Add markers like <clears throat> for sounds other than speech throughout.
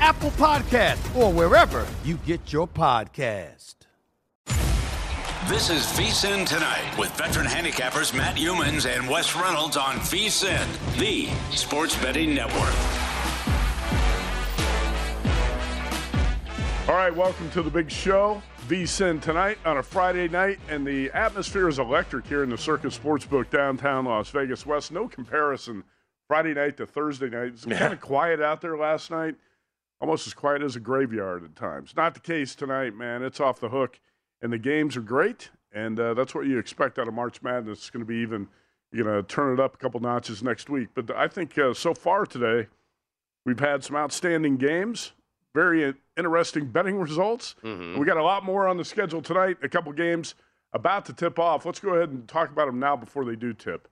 Apple Podcast, or wherever you get your podcast. This is VSIN Tonight with veteran handicappers Matt Youmans and Wes Reynolds on VSIN, the sports betting network. All right, welcome to the big show. VSIN tonight on a Friday night, and the atmosphere is electric here in the Circa Sportsbook downtown Las Vegas West. No comparison Friday night to Thursday night. It was kind of quiet out there last night almost as quiet as a graveyard at times. Not the case tonight, man. It's off the hook, and the games are great, and uh, that's what you expect out of March Madness. It's going to be even, you're going to turn it up a couple notches next week. But I think uh, so far today, we've had some outstanding games, very interesting betting results. Mm-hmm. We got a lot more on the schedule tonight. A couple games about to tip off. Let's go ahead and talk about them now before they do tip.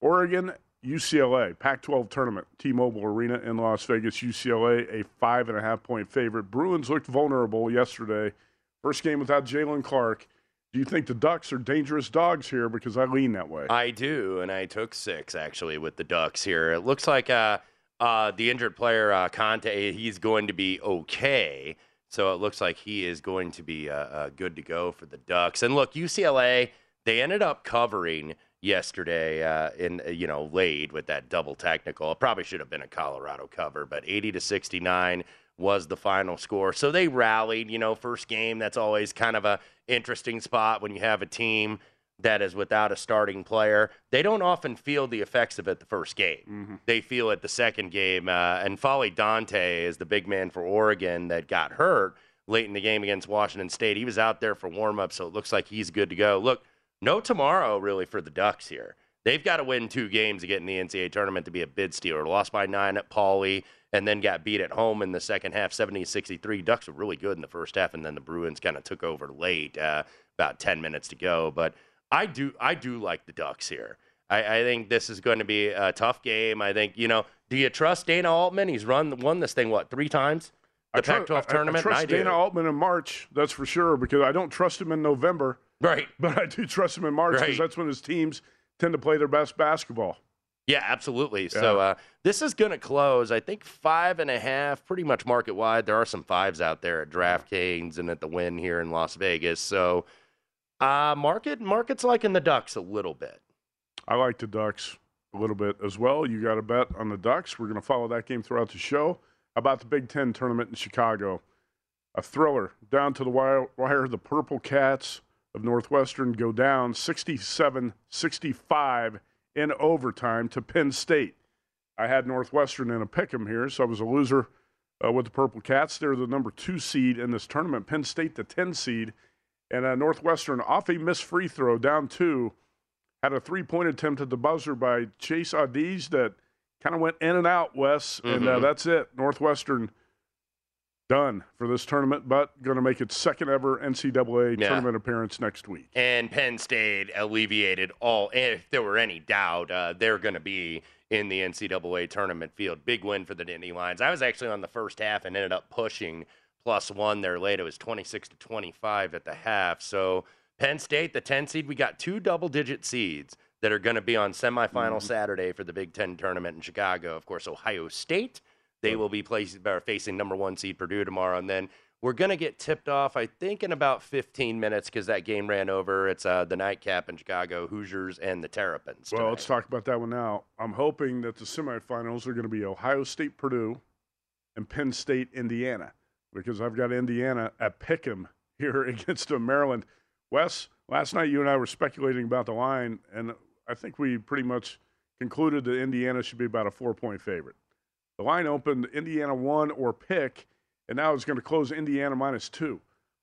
Oregon UCLA, Pac 12 tournament, T Mobile Arena in Las Vegas. UCLA, a five and a half point favorite. Bruins looked vulnerable yesterday. First game without Jaylen Clark. Do you think the Ducks are dangerous dogs here? Because I lean that way. I do, and I took six actually with the Ducks here. It looks like uh, uh, the injured player, uh, Conte, he's going to be okay. So it looks like he is going to be uh, uh, good to go for the Ducks. And look, UCLA, they ended up covering yesterday uh, in uh, you know laid with that double technical. It probably should have been a Colorado cover, but 80 to 69 was the final score. So they rallied. You know, first game that's always kind of a interesting spot when you have a team that is without a starting player. They don't often feel the effects of it the first game. Mm-hmm. They feel it the second game. Uh, and N'Faly Dante is the big man for Oregon that got hurt late in the game against Washington State. He was out there for warm up, so it looks like he's good to go. Look no tomorrow really for the Ducks here. They've got to win two games to get in the NCAA tournament to be a bid stealer. Lost by nine at Pauley and then got beat at home in the second half, 70 63. Ducks were really good in the first half, and then the Bruins kind of took over late, uh, about 10 minutes to go. But I do, I do like the Ducks here. I, I, think this is going to be a tough game. I think, you know, do you trust Dana Altman? He's run won this thing, what, three times? The Pac 12 tournament? I, I trust I Dana Altman in March, that's for sure, because I don't trust him in November. Right. <laughs> But I do trust him in March because right. that's when his teams tend to play their best basketball. Yeah, absolutely. Yeah. So uh, this is going to close, I think, five and a half, pretty much market wide. There are some fives out there at DraftKings and at the Wynn here in Las Vegas. So uh, market market's liking the Ducks a little bit. I like the Ducks a little bit as well. You got to bet on the Ducks. We're going to follow that game throughout the show. About the Big Ten tournament in Chicago, a thriller down to the wire. wire the Purple Cats of Northwestern go down 67 65 in overtime to Penn State. I had Northwestern in a pick 'em here, so I was a loser uh, with the Purple Cats. They're the number two seed in this tournament. Penn State, the 10 seed. And uh, Northwestern, off a missed free throw, down two, had a three point attempt at the buzzer by Chase Audige that kind of went in and out, Wes. And uh, Mhm. that's it. Northwestern done for this tournament, but going to make its second ever NCAA Yeah. tournament appearance next week. and Penn State alleviated all. If there were any doubt, uh, they're going to be in the NCAA tournament field. Big win for the Nittany Lions. I was actually on the first half and ended up pushing plus one there late. It was 26 to 25 at the half. So Penn State, the 10 seed, we got two double digit seeds that are going to be on semifinal Saturday for the Big Ten tournament in Chicago. Of course, Ohio State. They will be placed, facing number one seed Purdue tomorrow, and then we're going to get tipped off, I think, in about 15 minutes because that game ran over. It's uh, the nightcap in Chicago, Hoosiers and the Terrapins. Well, tonight. let's talk about that one now. I'm hoping that the semifinals are going to be Ohio State, Purdue, and Penn State, Indiana, because I've got Indiana at pick 'em <laughs> here against Maryland. Wes, last night you and I were speculating about the line, and I think we pretty much concluded that Indiana should be about a four point favorite. The line opened Indiana one or pick, and now it's going to close Indiana minus two.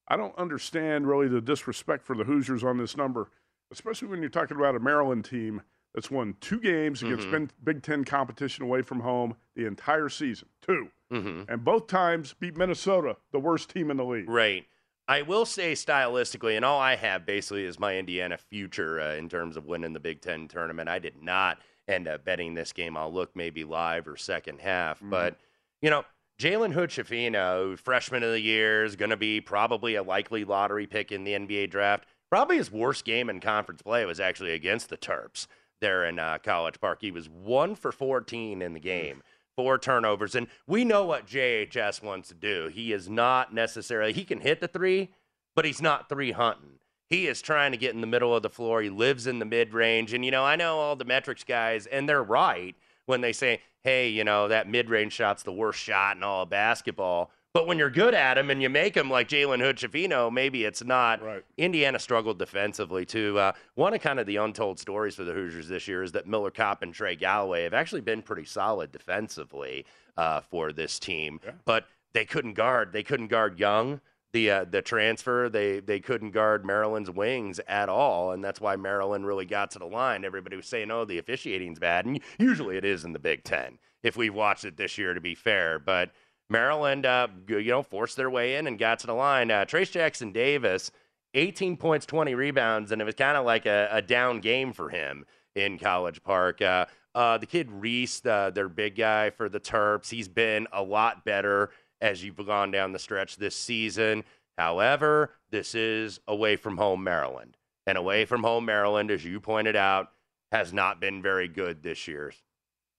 I don't understand really the disrespect for the Hoosiers on this number, especially when you're talking about a Maryland team that's won two games against Mhm. Big- Ten competition away from home the entire season. Two. Mhm. And both times beat Minnesota, the worst team in the league. Right. I will say stylistically, and all I have basically is my Indiana future uh, in terms of winning the Big Ten tournament. I did not end up betting this game. I'll look maybe live or second half. But, you know, Jalen Hood-Schifino, freshman of the year, is going to be probably a likely lottery pick in the NBA draft. Probably his worst game in conference play was actually against the Terps there in uh, College Park. He was one for 14 in the game four turnovers. And we know what JHS wants to do. He is not necessarily, he can hit the three, but he's not three hunting. He is trying to get in the middle of the floor. He lives in the mid range. And, you know, I know all the metrics guys, and they're right when they say, hey, you know, that mid range shot's the worst shot in all of basketball. But when you're good at them and you make them like Jalen Hood Schifino, maybe it's not. Right. Indiana struggled defensively too. Uh, one of kind of the untold stories for the Hoosiers this year is that Miller Kopp and Trey Galloway have actually been pretty solid defensively uh, for this team, but they couldn't guard. They couldn't guard Young, the uh, the transfer. They they couldn't guard Maryland's wings at all, and that's why Maryland really got to the line. Everybody was saying, "Oh, the officiating's bad," and usually it is in the Big Ten. If we've watched it this year, to be fair, but Maryland, uh, you know, forced their way in and got to the line. Uh, Trayce Jackson Davis, 18 points, 20 rebounds, and it was kind of like a, a down game for him in College Park. Uh, uh, the kid Reese, their big guy for the Terps, he's been a lot better as you've gone down the stretch this season. However, this is away from home Maryland. And away from home Maryland, as you pointed out, has not been very good this year.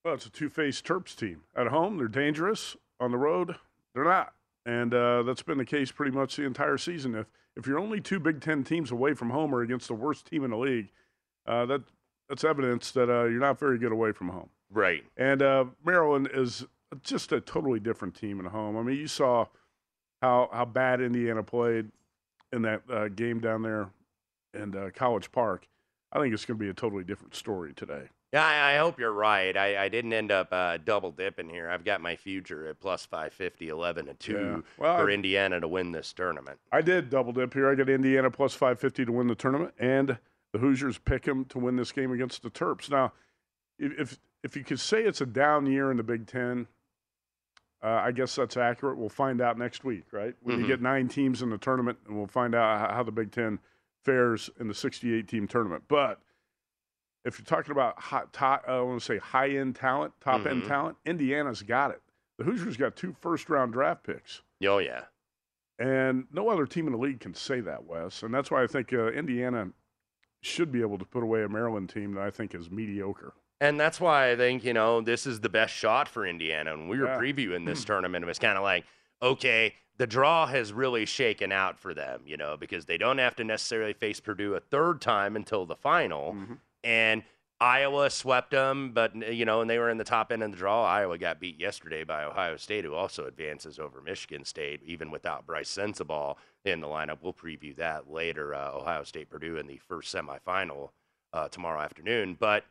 Well, it's a two faced Terps team. At home, they're dangerous. On the road, they're not. And uh, that's been the case pretty much the entire season. If if you're only two Big Ten teams away from home or against the worst team in the league, uh, that that's evidence that uh, you're not very good away from home. Right. And uh, Maryland is just a totally different team at home. I mean, you saw how how bad Indiana played in that uh, game down there in uh, College Park. I think it's going to be a totally different story today. Yeah, I, I hope you're right. I, I didn't end up uh, double dipping here. I've got my future at plus 550, 11 to 2 Yeah. Well, for I- Indiana to win this tournament. I did double dip here. I got Indiana plus 550 to win the tournament, and the Hoosiers pick them to win this game against the Terps. Now, if if, if you could say it's a down year in the Big Ten, uh, I guess that's accurate. We'll find out next week, right? When Mhm. you get nine teams in the tournament, and we'll find out how, the Big Ten fares in the 68 team tournament. But if you're talking about hot, top, I want to say high end talent, top end Mhm. talent, Indiana's got it. The Hoosiers got two first round draft picks. Oh, yeah. And no other team in the league can say that, Wes. And that's why I think uh, Indiana should be able to put away a Maryland team that I think is mediocre. And that's why I think, you know, this is the best shot for Indiana. When we were Yeah. previewing this tournament, it was kind of like, okay, the draw has really shaken out for them, you know, because they don't have to necessarily face Purdue a third time until the final. And Iowa swept them, but, you know, and they were in the top end of the draw. Iowa got beat yesterday by Ohio State, who also advances over Michigan State, even without Brice Sensabaugh in the lineup. We'll preview that later. Uh, Ohio State Purdue in the first semifinal uh, tomorrow afternoon. But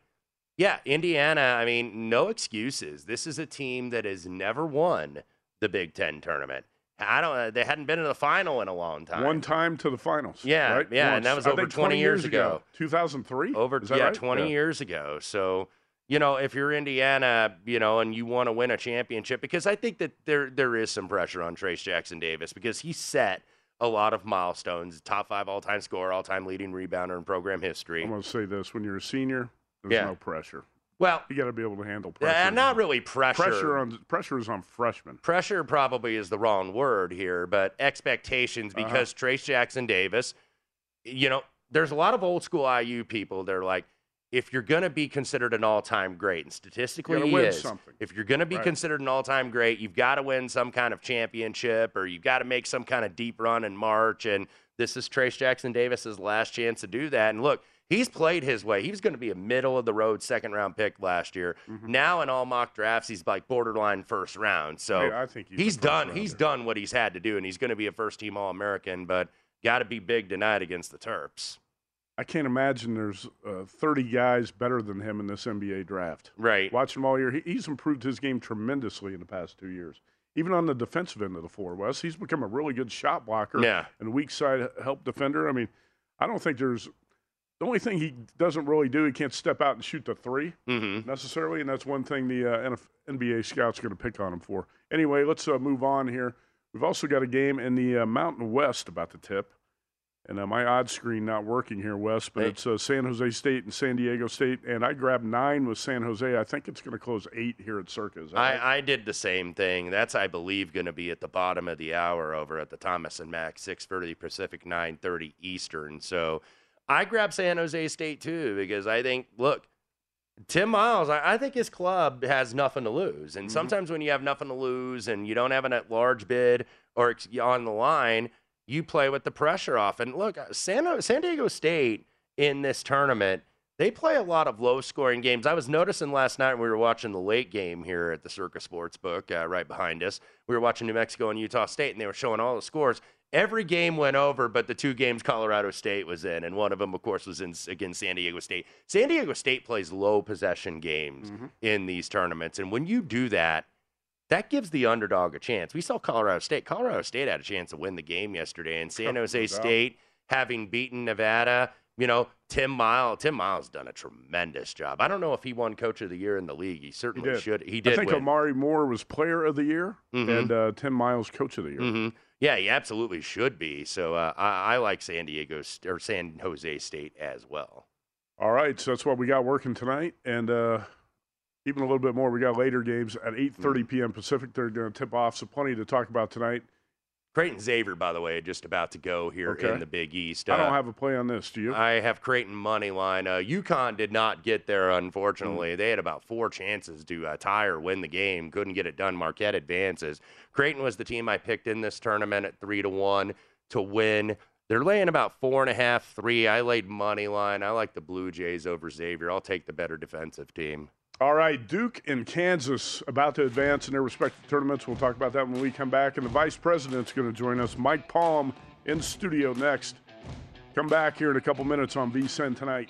Yeah, Indiana, I mean, no excuses. This is a team that has never won the Big Ten tournament. I don't. Uh, they hadn't been in the final in a long time. One time to the finals. Yeah, right? yeah, Once. and that was I over think 20 years ago. 2003? Over yeah, right? 20 Yeah. years ago. So, you know, if you're Indiana, you know, and you want to win a championship, because I think that there there is some pressure on Trayce Jackson Davis because he set a lot of milestones, top five all time scorer, all time leading rebounder in program history. I'm going to say this. When you're a senior, there's Yeah. no pressure. Well, You got to be able to handle pressure. uh, not really pressure. Pressure on pressure is on freshmen. pressure probably is the wrong word here, but expectations Uh-huh. because Trayce Jackson Davis, you know, there's a lot of old school IU people. They're like, if you're going to be considered an all time great, and statistically he is, something. if you're going to be Right. considered an all time great, you've got to win some kind of championship or you've got to make some kind of deep run in March. And this is Trayce Jackson Davis's last chance to do that. And look, he's played his way. He was going to be a middle of the road second round pick last year. Mm-hmm. Now in all mock drafts, he's like borderline first round. So Yeah, I think he's he's done. He's done what he's had to do, and he's going to be a first team All American. But got to be big tonight against the Terps. I can't imagine there's uh, 30 guys better than him in this NBA draft. Right. Watch him all year. He, he's improved his game tremendously in the past two years. Even on the defensive end of the floor, Wes, he's become a really good shot blocker Yeah. and weak side help defender. I mean, I don't think there's the only thing he doesn't really do. He can't step out and shoot the 3 Mm-hmm. necessarily, and that's one thing the uh, NF NBA scouts are going to pick on him for. Anyway, let's uh, move on here. We've also got a game in the uh, Mountain West about to tip. And uh, my odd screen not working here, Wes, but Hey. it's uh, San Jose State and San Diego State. And I grabbed nine with San Jose. I think it's going to close eight here at Circa. That right? I, I did the same thing. That's, I believe, going to be at the bottom of the hour over at the Thomas and Mack, 6:30 Pacific, 9:30 Eastern. So I grabbed San Jose State too because I think, look, Tim Miles, I, I think his club has nothing to lose. And mm-hmm. sometimes when you have nothing to lose and you don't have an at large bid or on the line, you play with the pressure off. And look, uh, San, uh, San Diego State in this tournament, they play a lot of low scoring games. I was noticing last night when we were watching the late game here at the Circa Sportsbook uh, right behind us. We were watching New Mexico and Utah State, and they were showing all the scores. Every game went over, but the two games Colorado State was in, and one of them, of course, was in against San Diego State. San Diego State plays low possession games in these tournaments, and when you do that, that gives the underdog a chance. We saw Colorado State. Colorado State had a chance to win the game yesterday, and San <laughs> Jose. State, having beaten Nevada, you know, Tim Miles, Tim Miles done a tremendous job. I don't know if he won Coach of the Year in the league. He He certainly did. should. He did. I think win. Omari Moore was Player of the Year Mhm. and uh, Tim Miles Coach of the Year. hmm Yeah, he absolutely should be. So uh, I, I like San Diego St- or San Jose State as well. All right, so that's what we got working tonight, and uh, even a little bit more. We got later games at 8:30 p.m. Pacific. They're going to tip off, so plenty to talk about tonight. Creighton Xavier, by the way, just about to go here Okay. in the Big East. I don't Uh, have a play on this. Do you? I have Creighton money line. Uh, UConn did not get there, unfortunately. They had about four chances to uh, tie or win the game. Couldn't get it done. Marquette advances. Creighton was the team I picked in this tournament at three to one to win. They're laying about four and a half, three. I laid money line. I like the Blue Jays over Xavier. I'll take the better defensive team. All right, Duke and Kansas about to advance in their respective tournaments. We'll talk about that when we come back. And the vice president's going to join us, Mike Palm, in studio next. Come back here in a couple minutes on VSIN tonight.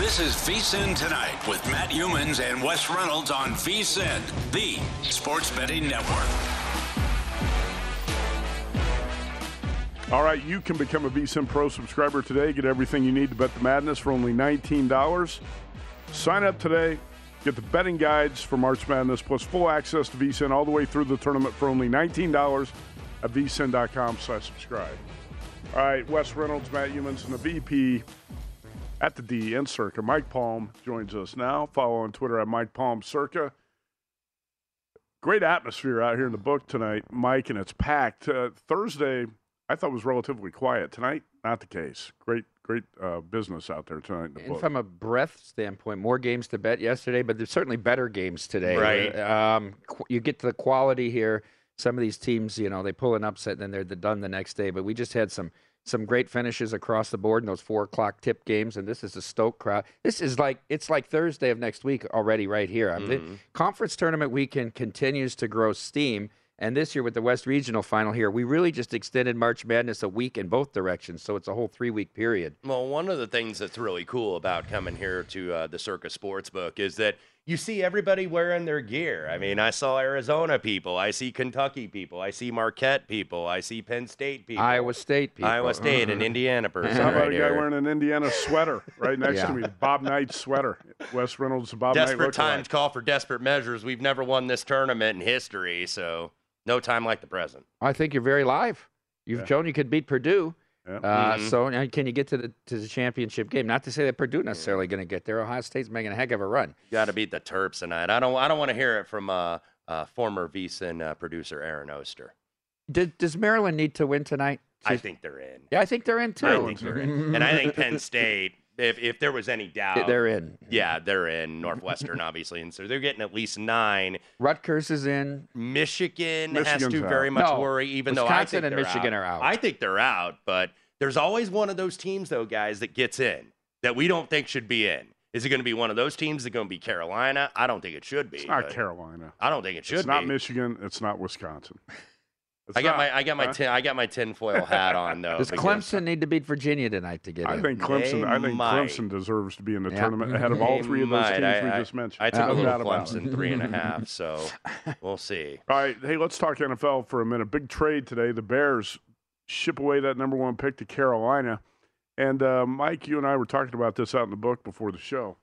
This is VSIN Tonight with Matt Youmans and Wes Reynolds on VSIN, the sports betting network. All right, you can become a VSIN Pro subscriber today. Get everything you need to bet the madness for only $19. Sign up today. Get the betting guides for March Madness plus full access to VSIN all the way through the tournament for only $19 at vsin.com slash subscribe. All right, Wes Reynolds, Matt Youmans, and the VP at the DEN in Circa. Mike Palm joins us now. Follow on Twitter at Mike Palm Circa. Great atmosphere out here in the book tonight, Mike, and it's packed. Uh, Thursday, I thought was relatively quiet. Tonight, not the case. Great, great uh, business out there tonight in the And book. from a breadth standpoint, more games to bet yesterday, but there's certainly better games today. Right. Um, qu- you get to the quality here. Some of these teams, you know, they pull an upset and then they're done the next day. But we just had some some great finishes across the board in those four o'clock tip games, and this is a Stoke crowd. This is like it's like Thursday of next week already, right here. Mean, the conference tournament weekend continues to grow steam. And this year with the West Regional final here, we really just extended March Madness a week in both directions. So it's a whole three week period. Well, one of the things that's really cool about coming here to uh, the Circa Sportsbook is that you see everybody wearing their gear. I mean, I saw Arizona people, I see Kentucky people, I see Marquette people, I see Penn State people, Iowa State people. Iowa State, and uh-huh. Indiana person. How about right a guy here. wearing an Indiana sweater right next Yeah. to me? Bob Knight sweater. Wes Reynolds, Bob Knight. Desperate times call for desperate measures. We've never won this tournament in history, so no time like the present. I think you're very live. You've Yeah. shown you could beat Purdue. Yeah. Uh, Mhm. So now can you get to the to the championship game? Not to say that Purdue necessarily going to get there. Ohio State's making a heck of a run. Got to beat the Terps tonight. I don't. I don't want to hear it from uh, uh, former VSIN uh, producer Aaron Oster. Did, does Maryland need to win tonight? I think they're in. Yeah, I think they're in too. I think they're in. And I think Penn State, if, if there was any doubt, they're in. Yeah, they're in Northwestern, obviously, and so they're getting at least nine. Rutgers is in. Michigan has Michigan's to out. very much No, worry, even though I think and they're Michigan out. are out. I think they're out, but there's always one of those teams, though, guys, that gets in that we don't think should be in. Is it going to be one of those teams? Is it going to be Carolina? I don't think it should be. It's not Carolina. I don't think it should It's not be. Michigan. It's not Wisconsin. It's I got not, my I got my huh? tin I got my tinfoil hat on though. Does because- Clemson need to beat Virginia tonight to get I in? think Clemson. They I think might. Clemson deserves to be in the Yeah. tournament ahead of all They three of those might. teams I, we I- just mentioned. I took No a little doubt about. Clemson three and a half, so <laughs> we'll see. All right, hey, let's talk NFL for a minute. Big trade today. The Bears ship away that number one pick to Carolina, and uh, Mike, you and I were talking about this out in the book before the show.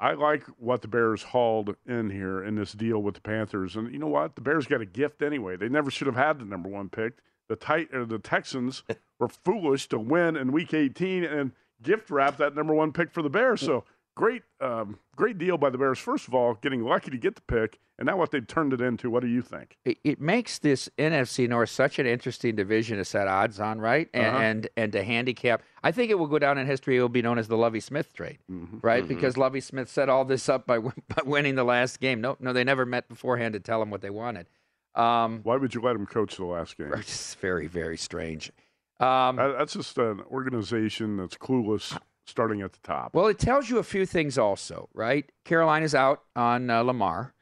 I like what the Bears hauled in here in this deal with the Panthers, and you know what? The Bears got a gift anyway. They never should have had the number one pick. The tight or the Texans <laughs> were foolish to win in Week 18 and gift wrap that number one pick for the Bears. So great, um, great deal by the Bears. First of all, getting lucky to get the pick, and now what they've turned it into. What do you think? it, it makes this NFC North such an interesting division to set odds on, right? And, Uh-huh. and and to handicap. I think it will go down in history. It will be known as the Lovie Smith trade, Mm-hmm. right? Because Lovie Smith set all this up by, <laughs> by winning the last game. No, no, they never met beforehand to tell him what they wanted. Um, Why would you let him coach the last game? <laughs> it's very, very strange. Um, That's just an organization that's clueless, starting at the top. Well, it tells you a few things also, right? Carolina's out on uh, Lamar.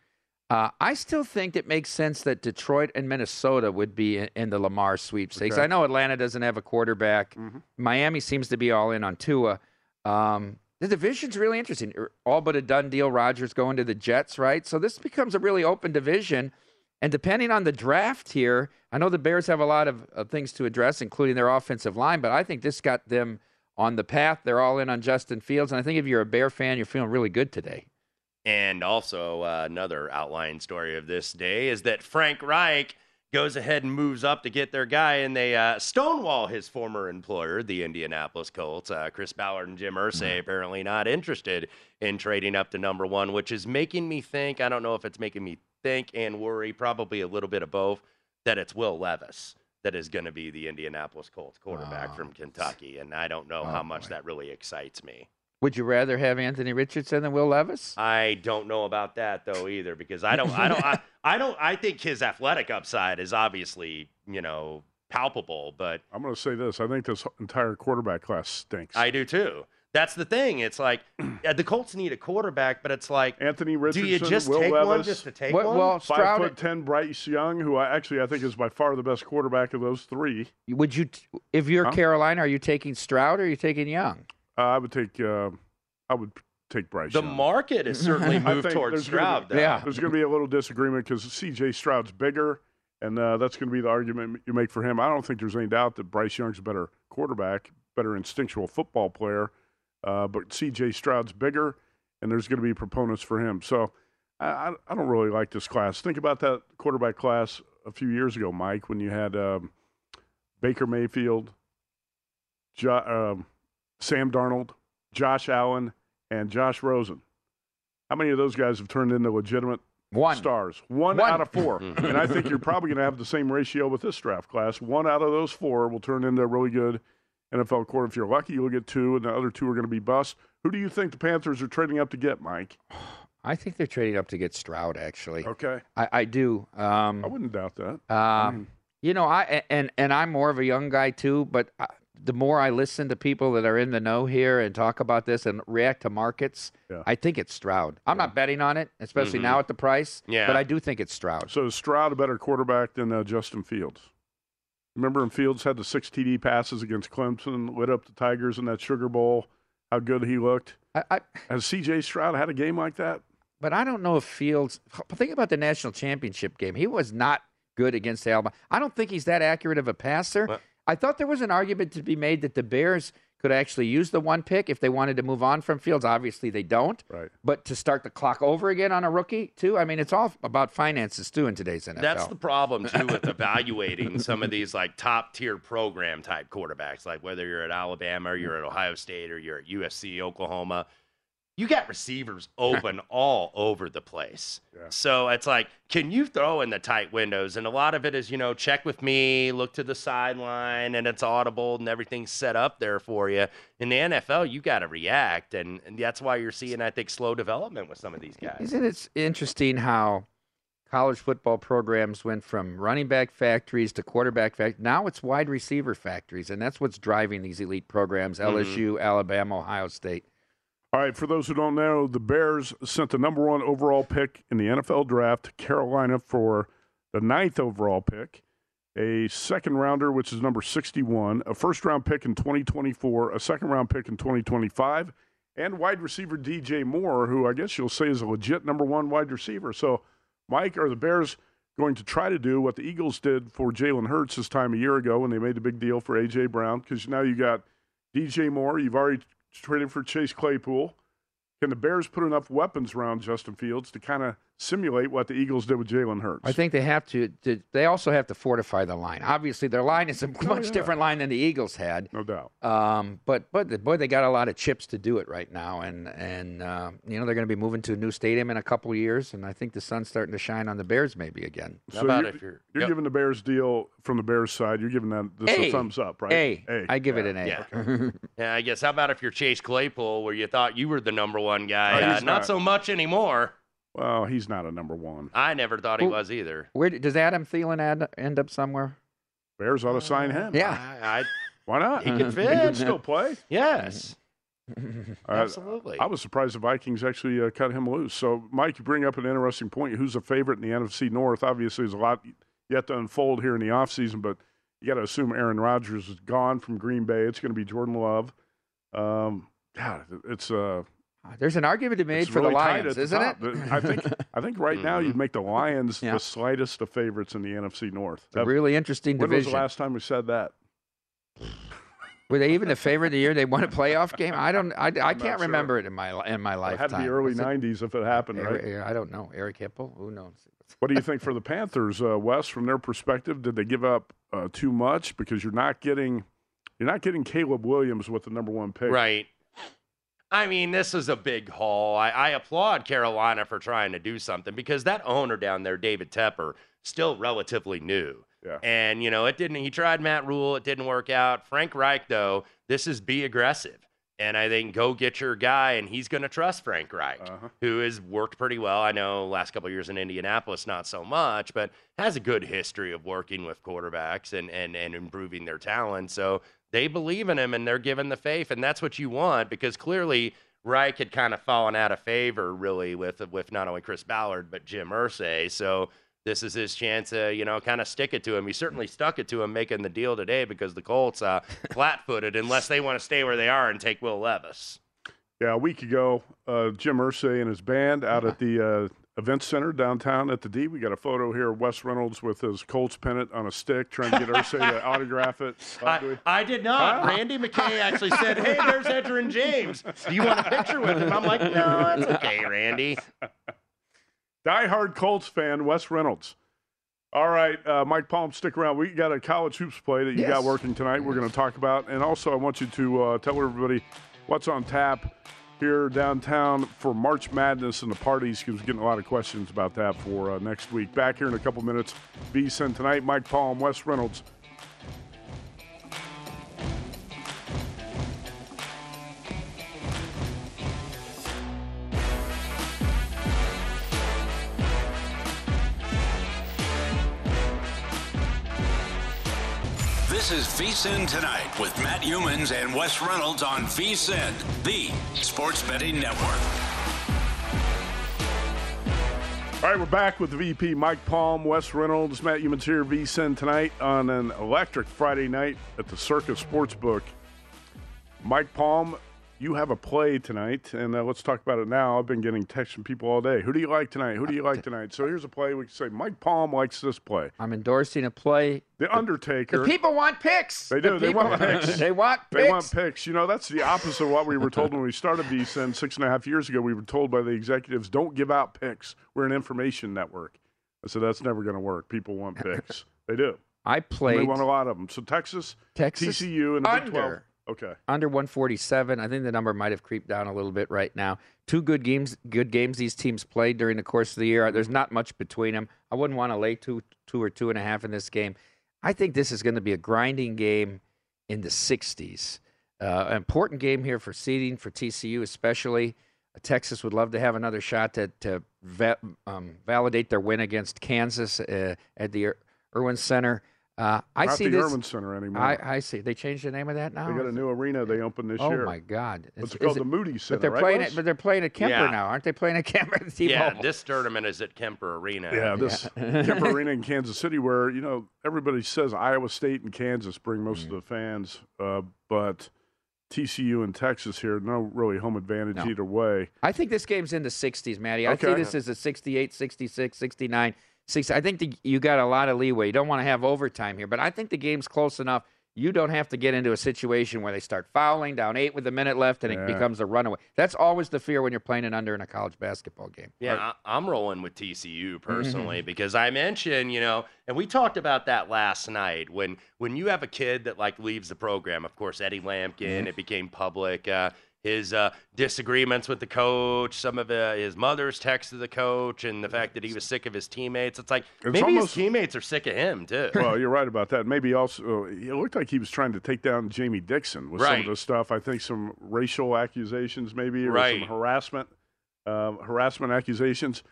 Uh, I still think it makes sense that Detroit and Minnesota would be in, in the Lamar sweepstakes. Okay. I know Atlanta doesn't have a quarterback. Mhm. Miami seems to be all in on Tua. Um, the division's really interesting. Er, All but a done deal. Rodgers going to the Jets, right? So this becomes a really open division. And depending on the draft here, I know the Bears have a lot of, of things to address, including their offensive line, but I think this got them on the path. They're all in on Justin Fields. And I think if you're a Bear fan, you're feeling really good today. And also, uh, another outlying story of this day is that Frank Reich goes ahead and moves up to get their guy, and they uh, stonewall his former employer, the Indianapolis Colts. Uh, Chris Ballard and Jim Irsay apparently not interested in trading up to number one, which is making me think. I don't know if it's making me think and worry, probably a little bit of both, that it's Will Levis that is going to be the Indianapolis Colts quarterback Oh. from Kentucky, and I don't know Oh, how much boy. that really excites me. Would you rather have Anthony Richardson than Will Levis? I don't know about that though either because I don't I don't I, <laughs> I don't I think his athletic upside is obviously, you know, palpable, but I'm going to say this. I think this entire quarterback class stinks. I do too. That's the thing. It's like <clears throat> yeah, the Colts need a quarterback, but it's like Anthony do Richardson, you just Will take Levis, one just to take Well- one? well, five foot ten, Bryce Young, who I actually I think is by far the best quarterback of those three. Would you, if you're Huh? Carolina, are you taking Stroud or are you taking Young? Uh, I would take uh, I would take Bryce. the Young. market has certainly <laughs> moved towards there's gonna Stroud. be- though. Yeah. There's going to be a little disagreement because C.J. Stroud's bigger, and uh, that's going to be the argument you make for him. I don't think there's any doubt that Bryce Young's a better quarterback, better instinctual football player, uh, but C.J. Stroud's bigger, and there's going to be proponents for him. So I, I, I don't really like this class. Think about that quarterback class a few years ago, Mike, when you had um, Baker Mayfield, jo- um, Sam Darnold, Josh Allen, and Josh Rosen. How many of those guys have turned into legitimate One. stars? One, One. out of four. <laughs> and I think you're probably going to have the same ratio with this draft class. One out of those four will turn into a really good NFL quarter. If you're lucky, you'll get two, and the other two are going to be bust. Who do you think the Panthers are trading up to get, Mike? I think they're trading up to get Stroud. Actually, Okay. I, I do. Um, I wouldn't doubt that. Um, you know, I and and I'm more of a young guy too, but I, the more I listen to people that are in the know here and talk about this and react to markets, Yeah. I think it's Stroud. I'm not betting on it, especially Mhm. now at the price. Yeah. but I do think it's Stroud. So is Stroud a better quarterback than uh, Justin Fields? Remember when Fields had the six TD passes against Clemson, lit up the Tigers in that Sugar Bowl? How good he looked. I, I, Has C.J. Stroud had a game like that? but I don't know if Fields. Think about the national championship game. He was not good against Alabama. I don't think he's that accurate of a passer. Well- I thought there was an argument to be made that the Bears could actually use the one pick if they wanted to move on from Fields. Obviously, they don't. Right. But to start the clock over again on a rookie, too, I mean, it's all about finances, too, in today's NFL. That's the problem too with <laughs> evaluating some of these like top tier program type quarterbacks, like whether you're at Alabama or you're at Ohio State or you're at USC, Oklahoma. You got receivers <laughs> open all over the place. Yeah. So it's like, can you throw in the tight windows? And a lot of it is, you know, check with me, look to the sideline, and it's audible and everything's set up there for you. In the NFL, you got to react. And, and that's why you're seeing, I think, slow development with some of these guys. Isn't it interesting how college football programs went from running back factories to quarterback factories? Now it's wide receiver factories, and that's what's driving these elite programs mm-hmm. LSU, Alabama, Ohio State. All right, for those who don't know, the Bears sent the number one overall pick in the NFL draft to Carolina for the ninth overall pick. a second rounder, which is number 61, a first round pick in 2024, a second round pick in 2025, and wide receiver DJ Moore, who I guess you'll say is a legit number one wide receiver. So, Mike, are the Bears going to try to do what the Eagles did for Jalen Hurts this time a year ago when they made the big deal for A.J. Brown? Because now you got DJ Moore, you've already traded for Chase Claypool. Can the Bears put enough weapons around Justin Fields to kind of simulate what the Eagles did with Jalen Hurts? I think they have to, to. They also have to fortify the line. Obviously, their line is a much Oh, yeah. different line than the Eagles had. no doubt. Um, but but boy, they got a lot of chips to do it right now, and and uh, you know they're going to be moving to a new stadium in a couple of years, and I think the sun's starting to shine on the Bears maybe again. How about you're, if you're- you're Yep. giving the Bears deal from the Bears side? You're giving them this A. a thumbs up, right? A. I give it an A. Yeah. <laughs> Yeah, I guess. How about if you're Chase Claypool, where you thought you were the number one guy? Oh, Uh, not not. so much anymore. Well, he's not a number one. I never thought he Who- was either. Where d- does Adam Thielen add, end up somewhere? Bears ought to sign him. Yeah. I, I, <laughs> Why not? He can <laughs> He fit. can still play. yes, <laughs> Uh, absolutely. I was surprised the Vikings actually uh, cut him loose. So, Mike, you bring up an interesting point. Who's a favorite in the NFC North? Obviously, there's a lot yet to unfold here in the offseason, but you got to assume Aaron Rodgers is gone from Green Bay. It's going to be Jordan Love. Um, God, it's uh, There's an argument to be made it's for really the Lions, isn't top. it? I think I think right now you'd make the Lions Yeah. the slightest of favorites in the NFC North. It's a really interesting division. when was the last time we said that? Were they even the favorite of the year? They won a playoff game. I don't. I, I can't sure. remember it in my in my It lifetime. had to be early it '90s if it happened, right? I don't know. Eric Hipple. Who knows? What do you think for the Panthers, uh, Wes? From their perspective, did they give up uh, too much because you're not getting you're not getting Caleb Williams with the number one pick? Right. I mean, this is a big haul. I, I applaud Carolina for trying to do something because that owner down there, David Tepper, still relatively new. Yeah. And, you know, it didn't, he tried Matt Rhule, it didn't work out. Frank Reich, though, this is be aggressive. And I think go get your guy, and he's going to trust Frank Reich, Uh-huh. who has worked pretty well. I know last couple of years in Indianapolis, not so much, but has a good history of working with quarterbacks and, and, and improving their talent. So they believe in him and they're given the faith, and that's what you want because clearly Reich had kind of fallen out of favor really with with not only Chris Ballard but Jim Irsay. So this is his chance to you know kind of stick it to him. He certainly stuck it to him making the deal today because the Colts uh, <laughs> flat-footed unless they want to stay where they are and take Will Levis. Yeah, a week ago, uh, Jim Irsay and his band out at the uh, event center downtown at the D. We got a photo here of Wes Reynolds with his Colts pennant on a stick, trying to get Irsay to <laughs> autograph it. Do we- I, I did not. Randy McKay actually said, "Hey, there's Edgerrin James. Do you want a picture with him?" I'm like, "No, it's okay, Randy." Die-hard Colts fan, Wes Reynolds. All right, uh, Mike Palm, stick around. We got a college hoops play that you got working tonight. We're going to talk about, and also I want you to uh, tell everybody what's on tap here downtown for March Madness and the parties. Because we're getting a lot of questions about that for uh, next week. Back here in a couple minutes. VSIN tonight. Mike Palm, Wes Reynolds. VSIN Tonight with Matt Youmans and Wes Reynolds on VSIN, the sports betting network. All right, we're back with VP Mike Palm, Wes Reynolds, Matt Youmans here, VSIN tonight on an electric Friday night at the Circa Sportsbook. Mike Palm, you have a play tonight, and uh, let's talk about it now. I've been getting texts from people all day. Who do you like tonight? Who do you like tonight? So here's a play. We can say Mike Palm likes this play. I'm endorsing a play. The Undertaker. The people want picks. They The do. <laughs> They want picks. they want picks. They want picks. You know, that's the opposite of what we were told when we started VSIN six and a half years ago. We were told by the executives, don't give out picks. We're an information network. I said, that's never going to work. People want <laughs> picks. they do. I And They want a lot of them. So Texas, Texas TCU, and the Big 12. Okay. under 147. I think the number might have creeped down a little bit right now. Two good games, good games these teams played during the course of the year. There's not much between them. I wouldn't want to lay two, two or two and a half in this game. I think this is going to be a grinding game in the 60s. Uh, an important game here for seeding for TCU, especially. Texas would love to have another shot to, to um, validate their win against Kansas uh, at the Ir- Erwin Center. Uh, I Not see the this. Erwin Center anymore. I, I see. They changed the name of that now. they got a new arena they opened this oh year. Oh my God! It's, Is- it called? is the Moody Center, But they're right, playing it. But they're playing at Kemper Yeah. now, aren't they? Playing at Kemper at T-Mobile. Yeah, this tournament is at Kemper Arena. Yeah, this Kemper Arena in Kansas City, where you know everybody says Iowa State and Kansas bring most Mm-hmm. of the fans, uh, but TCU and Texas here, no really home advantage No. either way. I think this game's in the 60s, Matty. I see this as a 68, 66, 69, 60. I think the, you got a lot of leeway. You don't want to have overtime here, but I think the game's close enough. You don't have to get into a situation where they start fouling down eight with a minute left and it becomes a runaway. That's always the fear when you're playing an under in a college basketball game. Yeah, I, I'm rolling with TCU personally because I mentioned, you know, and we talked about that last night when when you have a kid that like leaves the program. Of course, Eddie Lampkin. It became public. Uh, his uh, disagreements with the coach, some of uh, his mother's texts to the coach, and the fact that he was sick of his teammates. It's like It's maybe almost- his teammates are sick of him too. <laughs> well, you're right about that. Maybe also, uh, it looked like he was trying to take down Jamie Dixon with some of the stuff. I think some racial accusations, maybe, or Right. some harassment, uh, harassment accusations.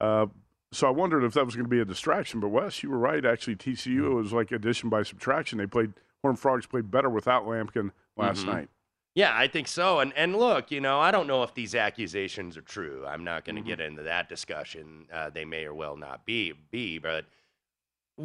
Uh, so I wondered if that was going to be a distraction. But Wes, you were right. Actually, TCU it was like addition by subtraction. They played Horned Frogs played better without Lampkin last Mhm. night. Yeah, I think so. And and look, you know, I don't know if these accusations are true. I'm not Mm-hmm. going to get into that discussion. Uh, they may or well not be be, but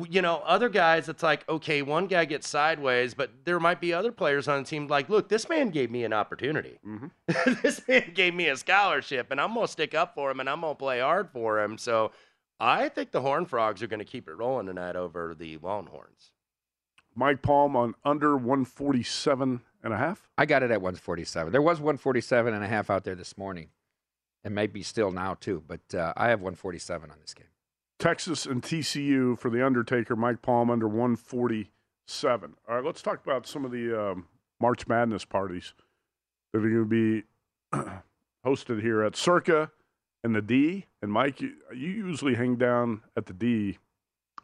you know, other guys, it's like okay, one guy gets sideways, but there might be other players on the team like, look, this man gave me an opportunity. Mm-hmm. <laughs> this man gave me a scholarship, and I'm gonna stick up for him, and I'm gonna play hard for him. So. I think the Horn Frogs are going to keep it rolling tonight over the Longhorns. Mike Palm on under 147 and a half. I got it at 147. There was 147 and a half out there this morning. and maybe still now too, but uh, I have 147 on this game. Texas and TCU for the Undertaker. Mike Palm under 147. All right, let's talk about some of the um, March Madness parties that are going to be <clears throat> hosted here at Circa and the D. And Mike, you, you usually hang down at the D.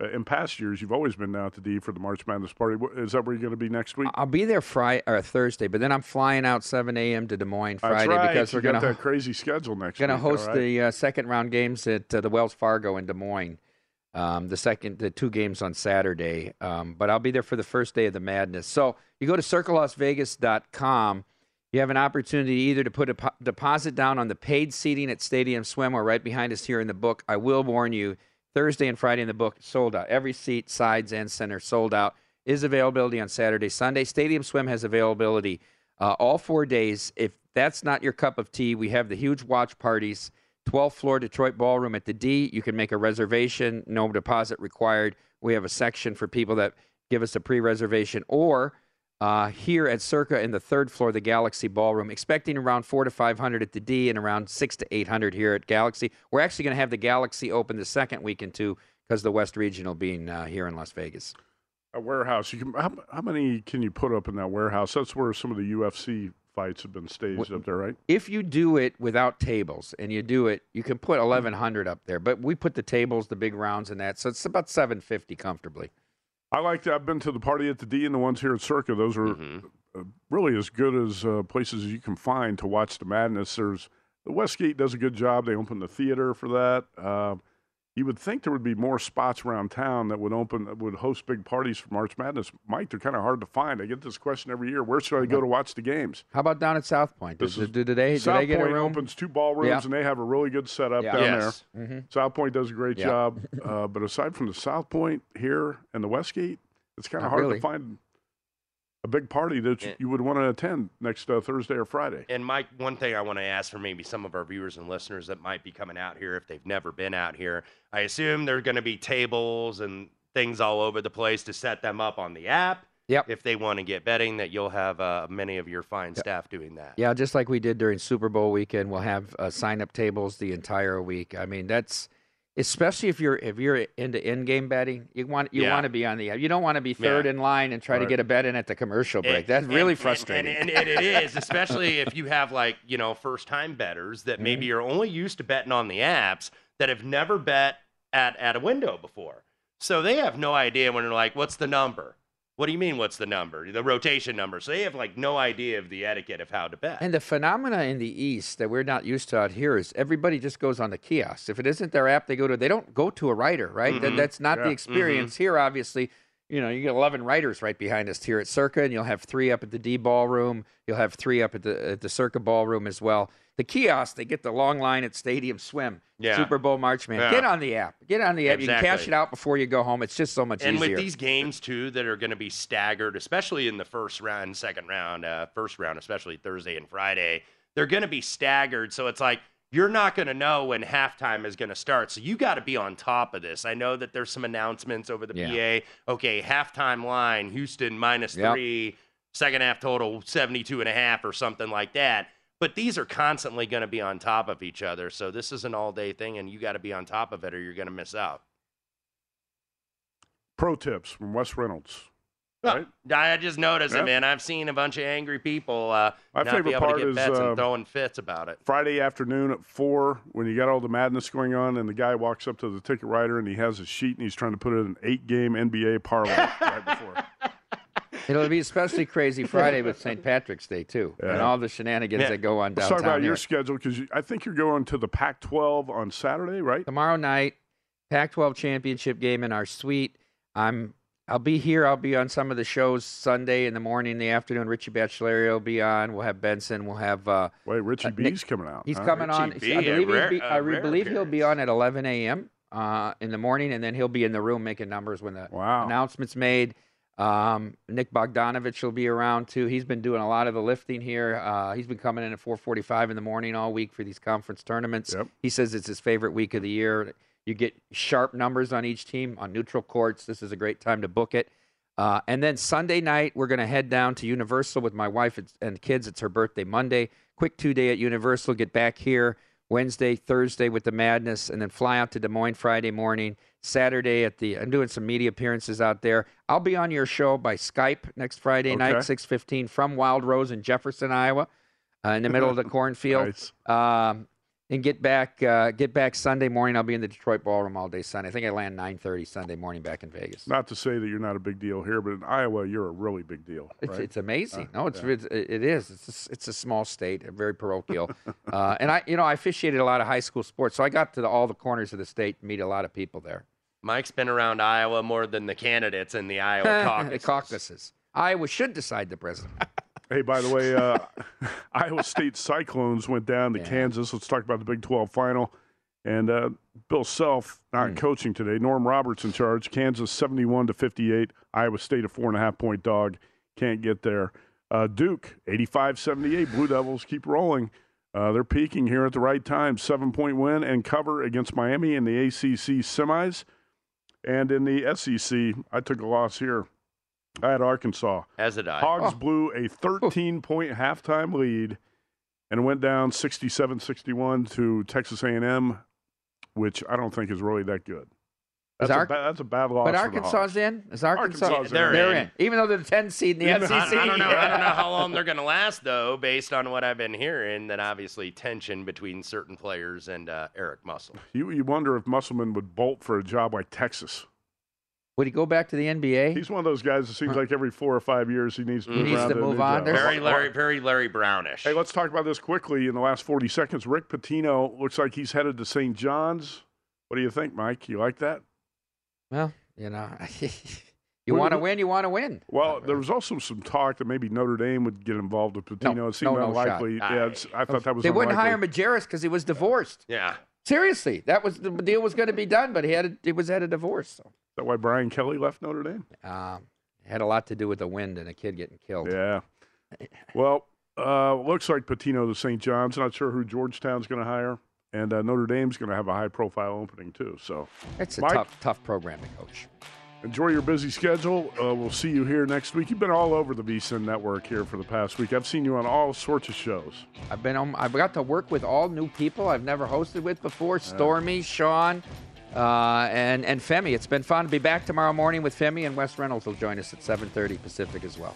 Uh, in past years, you've always been down at the D for the March Madness party. Is that where you're going to be next week? I'll be there Friday or Thursday, but then I'm flying out 7 a.m. to Des Moines Friday right. because you we're going to that crazy schedule next going to host right? the uh, second round games at uh, the Wells Fargo in Des Moines. Um, the second, the two games on Saturday, um, but I'll be there for the first day of the madness. So you go to circalasvegas.com. You have an opportunity either to put a po- deposit down on the paid seating at Stadium Swim or right behind us here in the book. I will warn you, Thursday and Friday in the book sold out. Every seat, sides and center, sold out. Is availability on Saturday, Sunday. Stadium Swim has availability uh, all four days. If that's not your cup of tea, we have the huge watch parties. 12th floor Detroit Ballroom at the D. You can make a reservation, no deposit required. We have a section for people that give us a pre reservation. Or uh, here at Circa in the third floor, of the Galaxy Ballroom, expecting around four to 500 at the D and around six to 800 here at Galaxy. We're actually going to have the Galaxy open the second weekend too because the West Regional being uh, here in Las Vegas. a warehouse. You can how, how many can you put up in that warehouse? That's where some of the UFC fights have been staged up there, right? If you do it without tables and you do it, you can put 1100 up there. But we put the tables, the big rounds, and that, so it's about 750 comfortably. I like that. I've been to the party at the D and the ones here at Circa. Those are uh, really as good as uh, places as you can find to watch the madness. There's the Westgate does a good job. They open the theater for that. Um, you would think there would be more spots around town that would open that would host big parties for March Madness. Mike, they're kind of hard to find. I get this question every year. Where should I go to watch the games? How about down at South Point? This is- do, do they, do South they get Point opens two ballrooms Yeah. and they have a really good setup Yeah. down Yes. there. Mhm. South Point does a great Yeah. job, <laughs> uh, but aside from the South Point here and the Westgate, it's kind of hard really. to find a big party that you- you would want to attend next uh, Thursday or Friday. And Mike, one thing I want to ask for maybe some of our viewers and listeners that might be coming out here if they've never been out here, I assume there are going to be tables and things all over the place to set them up on the app. Yep. If they want to get betting, that you'll have uh, many of your fine staff doing that. Yeah, just like we did during Super Bowl weekend, we'll have uh, sign up tables the entire week. I mean, that's especially if you're if you're into in-game betting, you want you Yeah. want to be on the you don't want to be third Yeah. in line and try to get a bet in at the commercial break. And- that's and- really frustrating. And, and, and it is, <laughs> especially if you have like, you know, first time betters that Mm-hmm. maybe are only used to betting on the apps that have never bet at, at a window before. So they have no idea when they're like, what's the number? What do you mean, what's the number? The rotation number. So they have like no idea of the etiquette of how to bet. And the phenomena in the East that we're not used to out here is everybody just goes on the kiosk. If it isn't their app, they go to. They don't go to a writer, right? That, Mhm. that's not Yeah. the experience here. Obviously, you know, you get 11 writers right behind us here at Circa, and you'll have three up at the D ballroom. You'll have three up at the at the Circa ballroom as well. The kiosk, they get the long line at Stadium Swim. Yeah. Super Bowl March Man. Yeah. Get on the app. Get on the app. You can cash it out before you go home. It's just so much and easier. And with these games too that are going to be staggered, especially in the first round, second round, uh, first round, especially Thursday and Friday, they're going to be staggered. So it's like you're not going to know when halftime is going to start. So you got to be on top of this. I know that there's some announcements over the Yeah. PA. Okay, halftime line, Houston minus Yep. three, second half total 72 and a half or something like that. But these are constantly going to be on top of each other. So this is an all day thing, and you got to be on top of it or you're going to miss out. Pro tips from Wes Reynolds. Well, Right? I just noticed Yeah. it, man. I've seen a bunch of angry people uh, My not be favorite able part to get is, bets uh, and throwing fits about it. Friday afternoon at four, when you got all the madness going on, and the guy walks up to the ticket writer and he has a sheet and he's trying to put in an eight-game NBA parlay right before. <laughs> It'll be especially crazy Friday with St. Patrick's Day too, and all the shenanigans Yeah. that go on Let's downtown. talk about here. your schedule because I think you're going to the Pac-12 on Saturday, right? tomorrow night, Pac-12 championship game in our suite. I'm I'll be here. I'll be on some of the shows Sunday in the morning, in the afternoon. Richie Baccellieri will be on. We'll have Benson. We'll have uh, Wait, Richie Uh, Nick- coming out. he's huh? coming on. Richie B, I a believe rare- he'll be, a I rare believe he'll be on at 11 a.m. Uh, in the morning, and then he'll be in the room making numbers when the Wow. announcements made. Um, Nick Bogdanovich will be around too. He's been doing a lot of the lifting here. Uh, he's been coming in at 4:45 in the morning all week for these conference tournaments. Yep. He says it's his favorite week of the year. You get sharp numbers on each team on neutral courts. This is a great time to book it. Uh, and then Sunday night, we're going to head down to Universal with my wife and- kids. It's her birthday Monday. Quick two day at Universal. Get back here Wednesday, Thursday with the madness, and then fly out to Des Moines Friday morning. Saturday at the. I'm doing some media appearances out there. I'll be on your show by Skype next Friday Okay. night, 6:15 from Wild Rose in Jefferson, Iowa, uh, in the middle of the <laughs> cornfield. Nice. Um, and get back, uh, get back Sunday morning. I'll be in the Detroit ballroom all day Sunday. I think I land 9:30 Sunday morning back in Vegas. Not to say that you're not a big deal here, but in Iowa, you're a really big deal, It's, right? it's amazing. Uh, no, it's, yeah. it's it is. It's a, s- it's a small state, very parochial, <laughs> uh, and I you know I officiated a lot of high school sports, so I got to the, all the corners of the state and meet a lot of people there. Mike's been around Iowa more than the candidates in the Iowa <laughs> caucus. the caucuses. Iowa should decide the president. <laughs> Hey, by the way, uh, <laughs> Iowa State Cyclones went down to Yeah. Kansas. Let's talk about the Big 12 final. And uh, Bill Self not Hmm. coaching today. Norm Roberts in charge. Kansas 71 to 58. Iowa State a four and a half point dog. Can't get there. Uh, Duke 85 78. Blue Devils keep rolling. Uh, they're peaking here at the right time. Seven point win and cover against Miami in the ACC semis. And in the SEC, I took a loss here. I had Arkansas. As did I. Hogs Oh. blew a 13 point halftime lead and went down 67 61 to Texas A&M, which I don't think is really that good. That's, a, ba- that's a bad loss. but for the Arkansas's in. Is Arkansas? Arkansas's in. They're They're in. in, even though they're the 10 seed in the Even- <laughs> SEC. I, I don't know. I don't know how long <laughs> they're going to last, though, based on what I've been hearing. That obviously tension between certain players and uh, Eric Musselman. You, you wonder if Musselman would bolt for a job like Texas. Would he go back to the NBA? He's one of those guys that seems like every four or five years he needs to He move needs to move on. job. There's- Very Larry, very Larry Brownish. Hey, let's talk about this quickly in the last 40 seconds. Rick Pitino looks like he's headed to St. John's. What do you think, Mike? You like that? well, you know, <laughs> you want to win, you want to win. Well, there was also some talk that maybe Notre Dame would get involved with Pitino. No, it seemed no, no shot. unlikely. yeah, it's, I thought that was They wouldn't hire unlikely. Majerus because he was divorced. yeah. Seriously, that was the deal was going to be done, but he had a, it was at a divorce. So, Is that why Brian Kelly left Notre Dame? it had a lot to do with the wind and a kid getting killed. Yeah. Well, uh, looks like Pitino to St. John's. Not sure who Georgetown's going to hire, and uh, Notre Dame's going to have a high-profile opening too. So It's a Mike? tough, tough program to coach. enjoy your busy schedule. Uh, we'll see you here next week. You've been all over the VSIN network here for the past week. I've seen you on all sorts of shows. I've been on, I've got to work with all new people I've never hosted with before. Stormy, Sean, uh, and and Femi. It's been fun to be back tomorrow morning with Femi and Wes Reynolds will join us at 7:30 Pacific as well.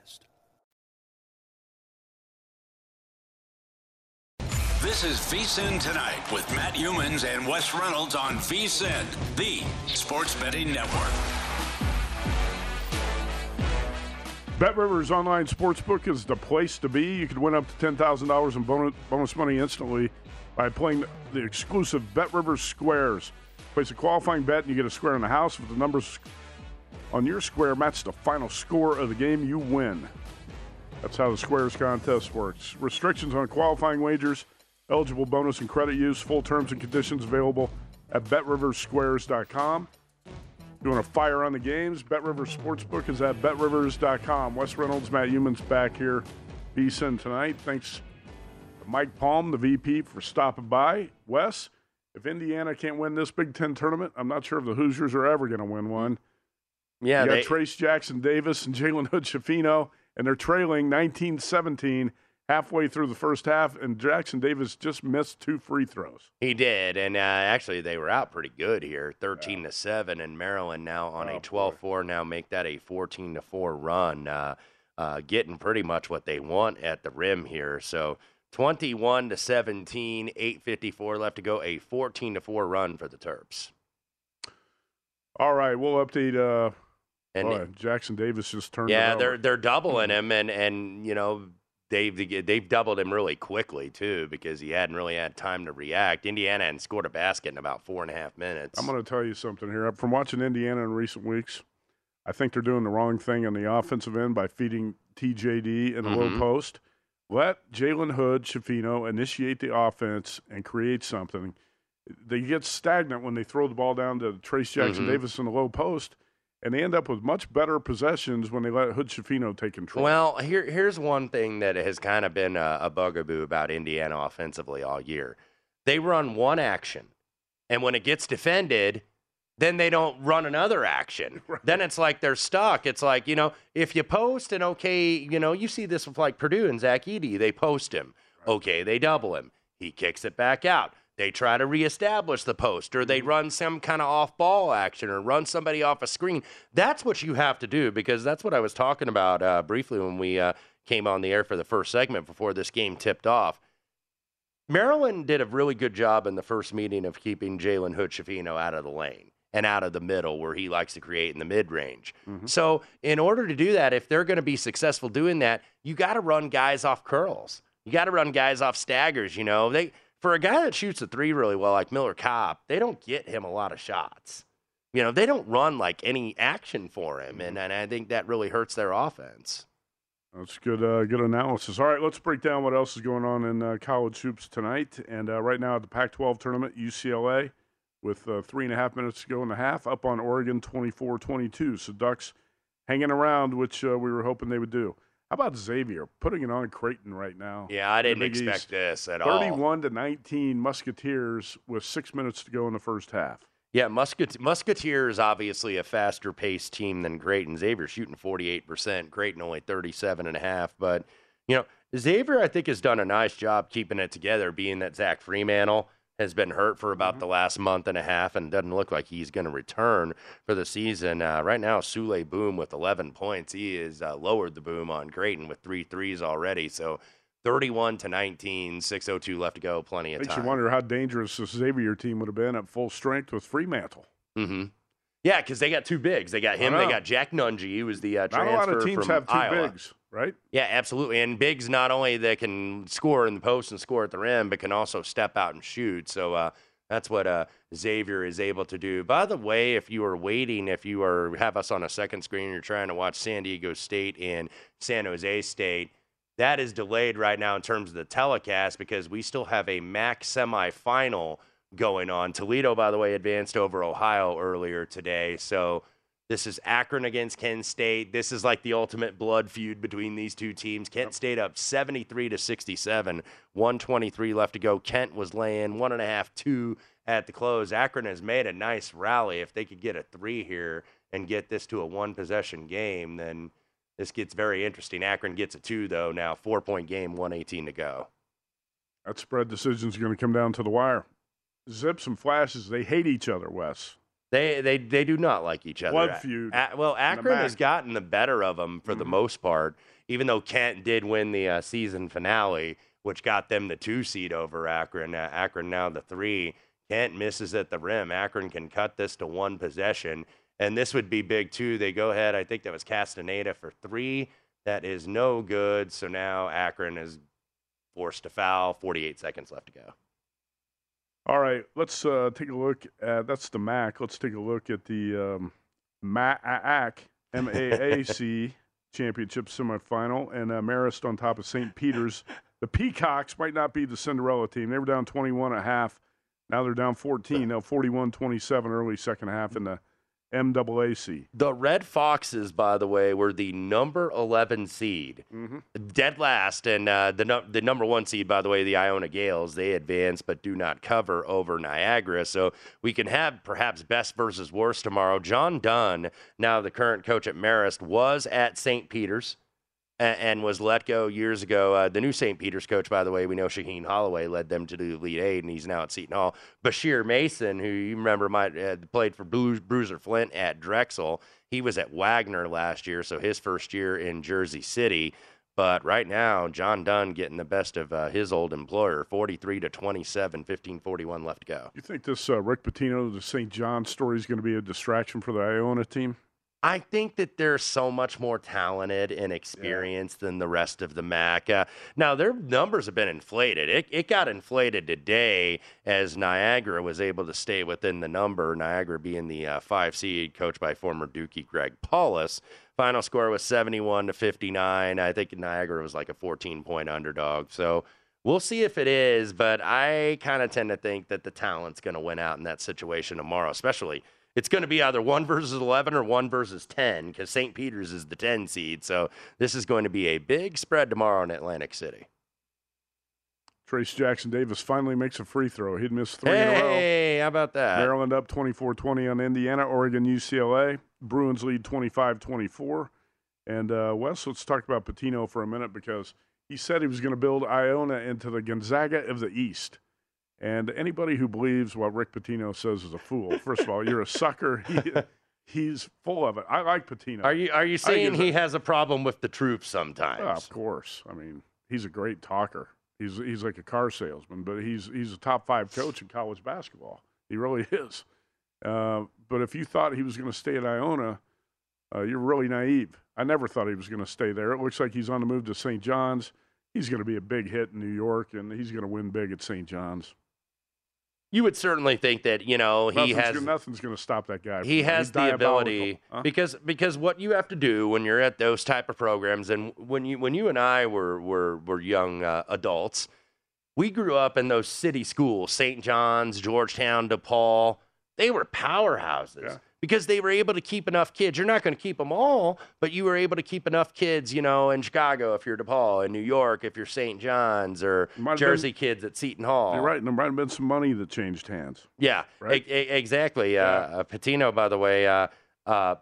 This is VSIN Tonight with Matt Youmans and Wes Reynolds on VSIN, the sports betting network. Bet Rivers Online Sportsbook is the place to be. You can win up to $10,000 in bonus, bonus money instantly by playing the exclusive Bet Rivers Squares. Place a qualifying bet and you get a square in the house. If the numbers on your square match the final score of the game, you win. That's how the Squares contest works. Restrictions on qualifying wagers, eligible bonus and credit use, full terms and conditions available at betriversquares.com. You want to fire on the games? Bet Rivers Sportsbook is at betrivers.com. Wes Reynolds, Matt Youmans back here, VSIN tonight. Thanks to Mike Palm, the VP, for stopping by. Wes, if Indiana can't win this Big Ten tournament, I'm not sure if the Hoosiers are ever going to win one. Yeah, you got they, Trayce Jackson Davis and Jalen Hood Schifino, and they're trailing 19 17 halfway through the first half, and Jackson Davis just missed two free throws. he did, and uh, actually they were out pretty good here, thirteen to seven, and Maryland now on Oh, a 12-4 now make that a fourteen to four run, uh, uh, getting pretty much what they want at the rim here. So. 21 to 17, 854 left to go, a 14 to 4 run for the Terps. All right, we'll update. Uh, And boy, Jackson Davis just turned. Yeah, they're they're doubling him, and and you know they've they've doubled him really quickly too because he hadn't really had time to react. Indiana hadn't scored a basket in about four and a half minutes. I'm going to tell you something here. From watching Indiana in recent weeks, I think they're doing the wrong thing on the offensive end by feeding TJD in the low Mhm. post. Let Jalen Hood, Schifino initiate the offense and create something. They get stagnant when they throw the ball down to Trayce Jackson Mhm. Davis in the low post, and they end up with much better possessions when they let Hood Schifino take control. Well, here here's one thing that has kind of been a, a bugaboo about Indiana offensively all year. They run one action, and when it gets defended, then they don't run another action. <laughs> Then it's like they're stuck. It's like, you know, if you post and okay, you know, you see this with like Purdue and Zach Edey, they post him. Okay, they double him. He kicks it back out. They try to reestablish the post or they run some kind of off ball action or run somebody off a screen. That's what you have to do because that's what I was talking about uh, briefly when we uh, came on the air for the first segment before this game tipped off. Maryland did a really good job in the first meeting of keeping Jalen Hood Schifino out of the lane and out of the middle where he likes to create in the mid range. So, in order to do that, if they're going to be successful doing that, you got to run guys off curls. You got to run guys off staggers. You know, they for a guy that shoots a three really well, like Miller Kopp, they don't get him a lot of shots. You know, they don't run like any action for him, and, and I think that really hurts their offense. That's good. Uh, good analysis. All right, let's break down what else is going on in uh, college hoops tonight. And uh, right now at the Pac-12 tournament, UCLA with uh, three and a half minutes to go in the half, up on Oregon 24-22. So Ducks hanging around, which uh, we were hoping they would do. How about Xavier putting it on Creighton right now? Yeah, I didn't expect East? this at all. 31 to 19 Musketeers with six minutes to go in the first half. Yeah, Musket- Musketeer is obviously a faster paced team than Creighton. Xavier shooting 48%, Creighton only 37.5. But, you know, Xavier, I think, has done a nice job keeping it together, being that Zach Freemantle has been hurt for about the last month and a half and doesn't look like he's going to return for the season. Uh, right now, Souley Boum with 11 points. He has uh, lowered the boom on Creighton with three threes already. So 31 to 19, 6.02 left to go, plenty of Makes time. you wonder how dangerous this Xavier team would have been at full strength with Freemantle. Mm-hmm. Yeah, because they got two bigs. They got him. They got Jack Nunge, who was the uh, Not transfer a lot of teams have two Iowa. bigs, right? Yeah, absolutely. And bigs not only that can score in the post and score at the rim, but can also step out and shoot. So uh, that's what uh, Xavier is able to do. By the way, if you are waiting, if you are have us on a second screen, you're trying to watch San Diego State and San Jose State. That is delayed right now in terms of the telecast because we still have a MAC semifinal going on. Toledo, by the way, advanced over Ohio earlier today. So this is Akron against Kent State. This is like the ultimate blood feud between these two teams. Kent State up 73 to 67, 123 left to go. Kent was laying one and a half, two at the close. Akron has made a nice rally. If they could get a three here and get this to a one possession game, then this gets very interesting. Akron gets a two, though, now. Four point game, 118 to go. That spread decision is going to come down to the wire. Zips and flashes, they hate each other, Wes. They they they do not like each other. Blood feud A- well, Akron has gotten the better of them for the most part, even though Kent did win the uh, season finale, which got them the two seed over Akron. Uh, Akron now the three. Kent misses at the rim. Akron can cut this to one possession, and this would be big too. They go ahead. I think that was Castaneda for three. That is no good. So now Akron is forced to foul. 48 seconds left to go. All right, let's uh, take a look at that's the MAC. Let's take a look at the um, MAC MAAC championship semifinal, and uh, Marist on top of St. Peter's. The Peacocks might not be the Cinderella team. They were down 21 a half. Now they're down 14. Now 41-27 early second half in the MAAC. The Red Foxes, by the way, were the number 11 seed, dead last, and uh, the num- the number one seed, by the way, the Iona Gales. They advance but do not cover over Niagara, so we can have perhaps best versus worst tomorrow. John Dunne, now the current coach at Marist, was at St. Peter's a- and was let go years ago. Uh, the new St. Peter's coach, by the way, we know Shaheen Holloway led them to the Elite Eight, and he's now at Seton Hall. Bashir Mason, who you remember might uh, played for Bru- Bruiser Flint at Drexel, he was at Wagner last year, so his first year in Jersey City. But right now, John Dunne getting the best of uh, his old employer, 43 to 27, 15:41 left to go. You think this uh, Rick Pitino, the St. John story, is going to be a distraction for the Iona team? I think that they're so much more talented and experienced than the rest of the MAC. Uh, now, their numbers have been inflated. It, it got inflated today as Niagara was able to stay within the number, Niagara being the uh, five seed, coached by former Dookie Greg Paulus. Final score was 71 to 59. I think Niagara was like a 14 point underdog. So we'll see if it is, but I kind of tend to think that the talent's going to win out in that situation tomorrow, especially it's going to be either one versus 11 or one versus 10 because St. Peter's is the 10 seed. So this is going to be a big spread tomorrow in Atlantic City. Trayce Jackson Davis finally makes a free throw. He'd missed three in a row. Hey, how about that? Maryland up 24 20 on Indiana, Oregon, UCLA. Bruins lead 25 24. And uh, Wes, let's talk about Pitino for a minute because he said he was going to build Iona into the Gonzaga of the East. And anybody who believes what Rick Pitino says is a fool. First of all, you're a sucker. He, <laughs> he's full of it. I like Pitino. Are you are you saying he has a problem with the truth sometimes? Oh, of course. I mean, he's a great talker. He's he's like a car salesman, but he's he's a top five coach in college basketball. He really <laughs> is. Uh, but if you thought he was going to stay at Iona, uh, you're really naive. I never thought he was going to stay there. It looks like he's on the move to St. John's. He's going to be a big hit in New York, and he's going to win big at St. John's. You would certainly think that you know he nothing's, has gonna, nothing's going to stop that guy. he has the ability. Huh? because because what you have to do when you're at those type of programs and when you when you and I were were were young uh, adults, we grew up in those city schools, St. John's, Georgetown, DePaul. They were powerhouses. Yeah. Because they were able to keep enough kids. You're not going to keep them all, but you were able to keep enough kids, you know, in Chicago if you're DePaul, in New York if you're St. John's, or Jersey kids at Seton Hall. You're right. and There might have been some money that changed hands. Yeah, Right? e- exactly. Yeah. Uh, uh, Pitino, by the way, uh, uh,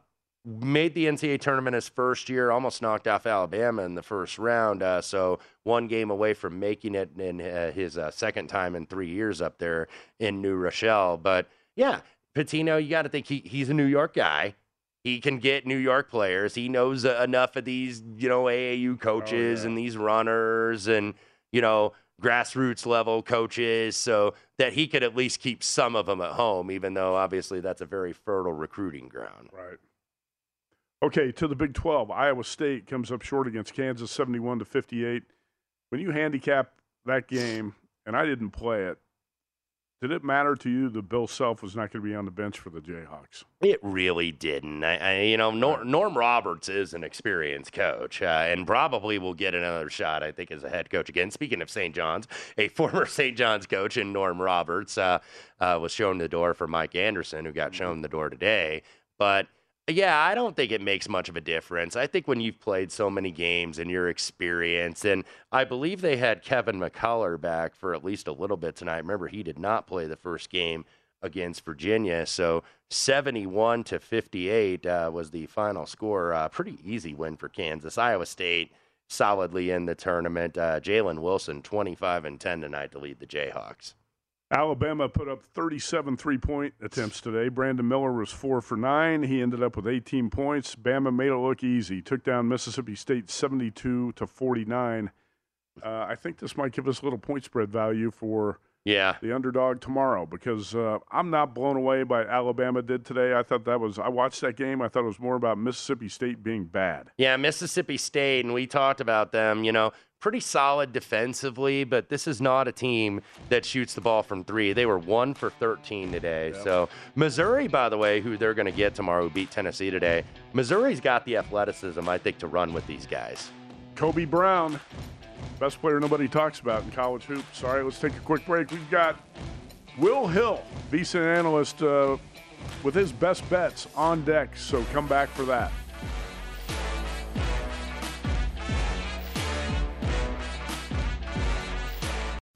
made the NCAA tournament his first year, almost knocked off Alabama in the first round. Uh, so one game away from making it in uh, his uh, second time in three years up there in New Rochelle. But yeah, Pitino, you got to think he, he's a New York guy. He can get New York players. He knows uh, enough of these, you know, AAU coaches yeah. and these runners and, you know, grassroots level coaches so that he could at least keep some of them at home, even though obviously that's a very fertile recruiting ground. Right. Okay, to the Big 12. Iowa State comes up short against Kansas 71 to 58. When you handicap that game, and I didn't play it, did it matter to you that Bill Self was not going to be on the bench for the Jayhawks? It really didn't. I, I, you know, Norm, Norm Roberts is an experienced coach, uh, and probably will get another shot. I think as a head coach again. Speaking of St. John's, a <laughs> former St. John's coach in Norm Roberts uh, uh, was shown the door for Mike Anderson, who got shown the door today. But yeah, I don't think it makes much of a difference. I think when you've played so many games and your experience, and I believe they had Kevin McCullar back for at least a little bit tonight. Remember, he did not play the first game against Virginia. So 71 to 58 uh, was the final score. Uh, pretty easy win for Kansas. Iowa State solidly in the tournament. Uh, Jalen Wilson 25 and 10 tonight to lead the Jayhawks. Alabama put up 37 three point attempts today. Brandon Miller was four for nine. He ended up with 18 points. Bama made it look easy. Took down Mississippi State 72 to 49. Uh, I think this might give us a little point spread value for Yeah. the underdog tomorrow because uh, I'm not blown away by what Alabama did today. I thought that was, I watched that game. I thought it was more about Mississippi State being bad. Yeah, Mississippi State, and we talked about them, you know, pretty solid defensively, but this is not a team that shoots the ball from three. They were one for 13 today. So, Missouri, by the way, who they're going to get tomorrow, who beat Tennessee today, Missouri's got the athleticism, I think, to run with these guys. Kobe Brown, best player nobody talks about in college hoops. All right, let's take a quick break. We've got Will Hill, VSiN analyst, uh, with his best bets on deck. So come back for that.